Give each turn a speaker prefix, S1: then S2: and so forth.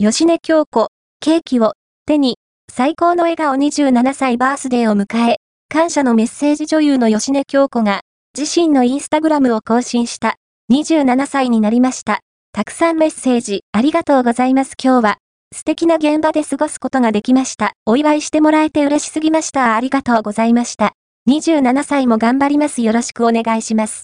S1: 吉根京子、ケーキを手に、最高の笑顔27歳バースデーを迎え、感謝のメッセージ女優の吉根京子が、自身のインスタグラムを更新した。27歳になりました。たくさんメッセージありがとうございます。今日は素敵な現場で過ごすことができました。お祝いしてもらえて嬉しすぎました。ありがとうございました。27歳も頑張ります。よろしくお願いします。